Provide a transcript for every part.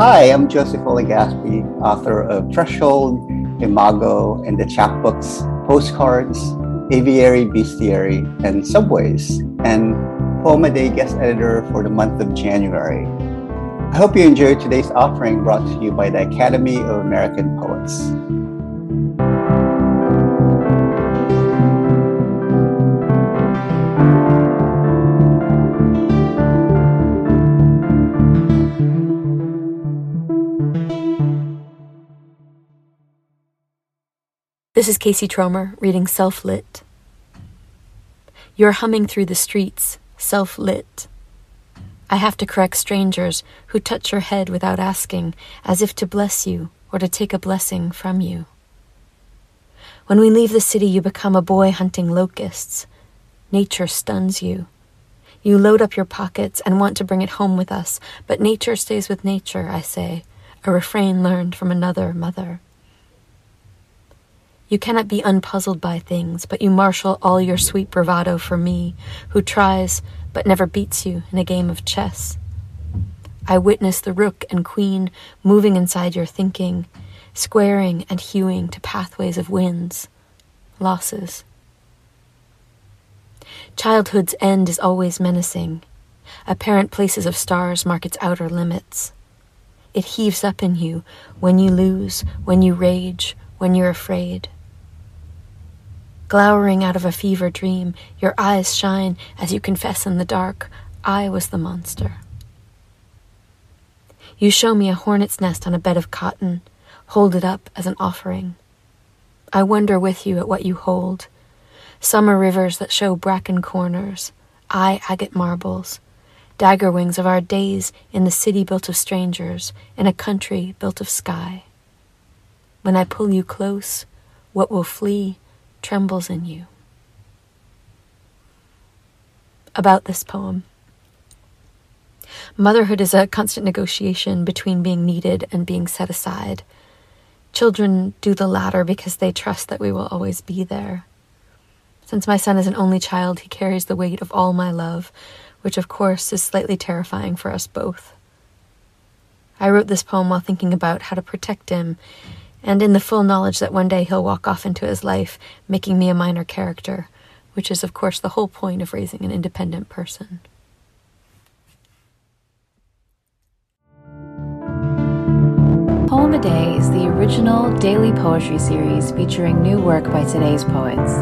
Hi, I'm Joseph O. Legaspi, author of Threshold, Imago, and the chapbooks Postcards, Aviary, Bestiary, and Subways, and Poem a Day guest editor for the month of January. I hope you enjoyed today's offering brought to you by the Academy of American Poets. This is Casey Tromer reading Self Lit. You're humming through the streets, self lit. I have to correct strangers who touch your head without asking, as if to bless you or to take a blessing from you. When we leave the city, you become a boy hunting locusts. Nature stuns you. You load up your pockets and want to bring it home with us, but nature stays with nature, I say, a refrain learned from another mother. You cannot be unpuzzled by things, but you marshal all your sweet bravado for me, who tries but never beats you in a game of chess. I witness the rook and queen moving inside your thinking, squaring and hewing to pathways of wins, losses. Childhood's end is always menacing. Apparent places of stars mark its outer limits. It heaves up in you when you lose, when you rage, when you're afraid. Glowering out of a fever dream, your eyes shine as you confess in the dark, I was the monster. You show me a hornet's nest on a bed of cotton, hold it up as an offering. I wonder with you at what you hold. Summer rivers that show bracken corners, I agate marbles, dagger wings of our days in the city built of strangers, in a country built of sky. When I pull you close, what will flee trembles in you. About this poem. Motherhood is a constant negotiation between being needed and being set aside. Children do the latter because they trust that we will always be there. Since my son is an only child, he carries the weight of all my love, which of course is slightly terrifying for us both. I wrote this poem while thinking about how to protect him and in the full knowledge that one day he'll walk off into his life, making me a minor character, which is, of course, the whole point of raising an independent person. Poem a Day is the original daily poetry series featuring new work by today's poets.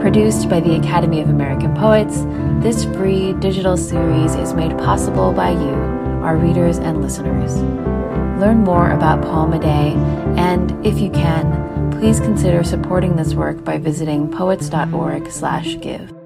Produced by the Academy of American Poets, this free digital series is made possible by you, our readers and listeners. Learn more about Poem a Day, and if you can, please consider supporting this work by visiting poets.org/give.